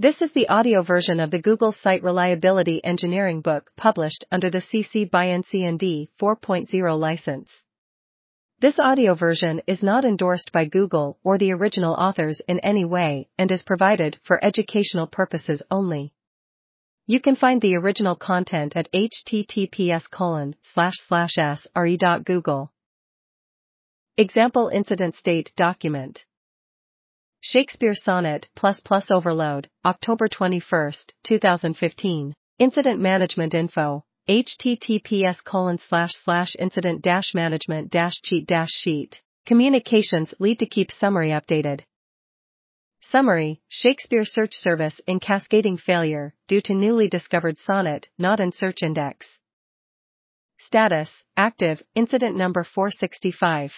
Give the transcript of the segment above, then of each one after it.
This is the audio version of the Google Site Reliability Engineering book published under the CC by NCND 4.0 license. This audio version is not endorsed by Google or the original authors in any way and is provided for educational purposes only. You can find the original content at https colon slash slash sre.google. Example incident state document. Shakespeare Sonnet plus plus overload, October 21, 2015. Incident management info, https colon slash slash incident dash management dash cheat dash sheet. Communications lead to keep summary updated. Summary, Shakespeare search service in cascading failure due to newly discovered sonnet not in search index. Status, active, incident number 465.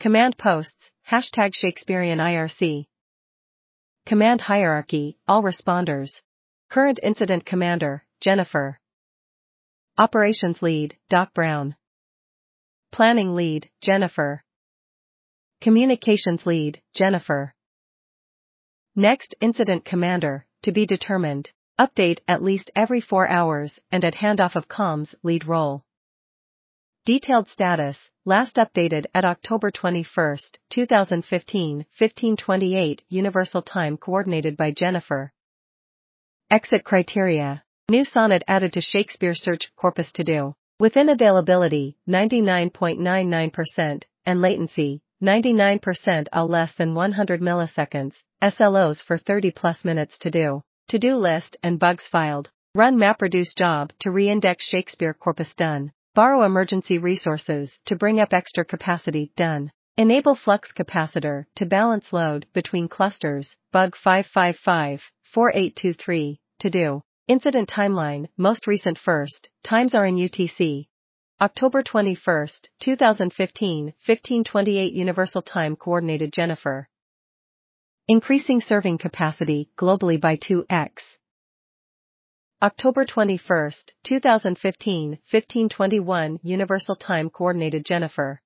Command posts, hashtag Shakespearean IRC. Command hierarchy, all responders. Current incident commander, Jennifer. Operations lead, Doc Brown. Planning lead, Jennifer. Communications lead, Jennifer. Next incident commander, to be determined. Update at least every 4 hours and at handoff of comms lead role. Detailed status, last updated at October 21, 2015, 1528 Universal Time coordinated by Jennifer. Exit criteria. New sonnet added to Shakespeare search corpus to do. Within availability, 99.99%, and latency, 99% all less than 100 milliseconds, SLOs for 30 plus minutes to do. To-do list and bugs filed. Run MapReduce job to reindex Shakespeare corpus done. Borrow emergency resources to bring up extra capacity done. Enable flux capacitor to balance load between clusters, bug 555, 4823, to do. Incident timeline, most recent first, times are in UTC. October 21, 2015, 1528 Universal Time Coordinated Jennifer. Increasing serving capacity globally by 2x. October 21, 2015, 1521 Universal Time Coordinated Jennifer.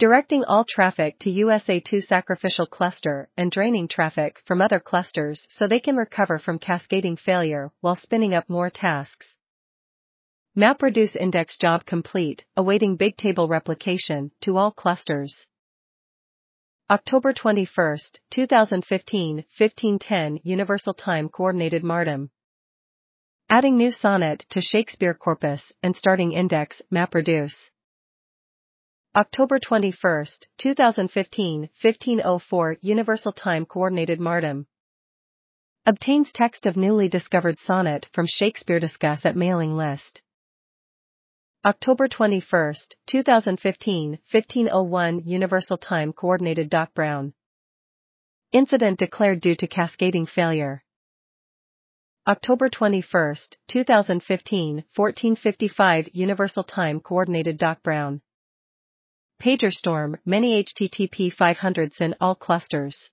Directing all traffic to USA2 sacrificial cluster and draining traffic from other clusters so they can recover from cascading failure while spinning up more tasks. MapReduce index job complete, awaiting bigtable replication to all clusters. October 21, 2015, 1510 Universal Time Coordinated MARTIM. Adding new sonnet to Shakespeare corpus and starting index MapReduce. October 21, 2015, 1504 Universal Time Coordinated MARTIM. Obtains text of newly discovered sonnet from Shakespeare Discuss at mailing list. October 21, 2015, 1501 Universal Time Coordinated Doc Brown. Incident declared due to cascading failure. October 21, 2015, 1455 Universal Time Coordinated Doc Brown. PagerStorm, many HTTP 500s in all clusters.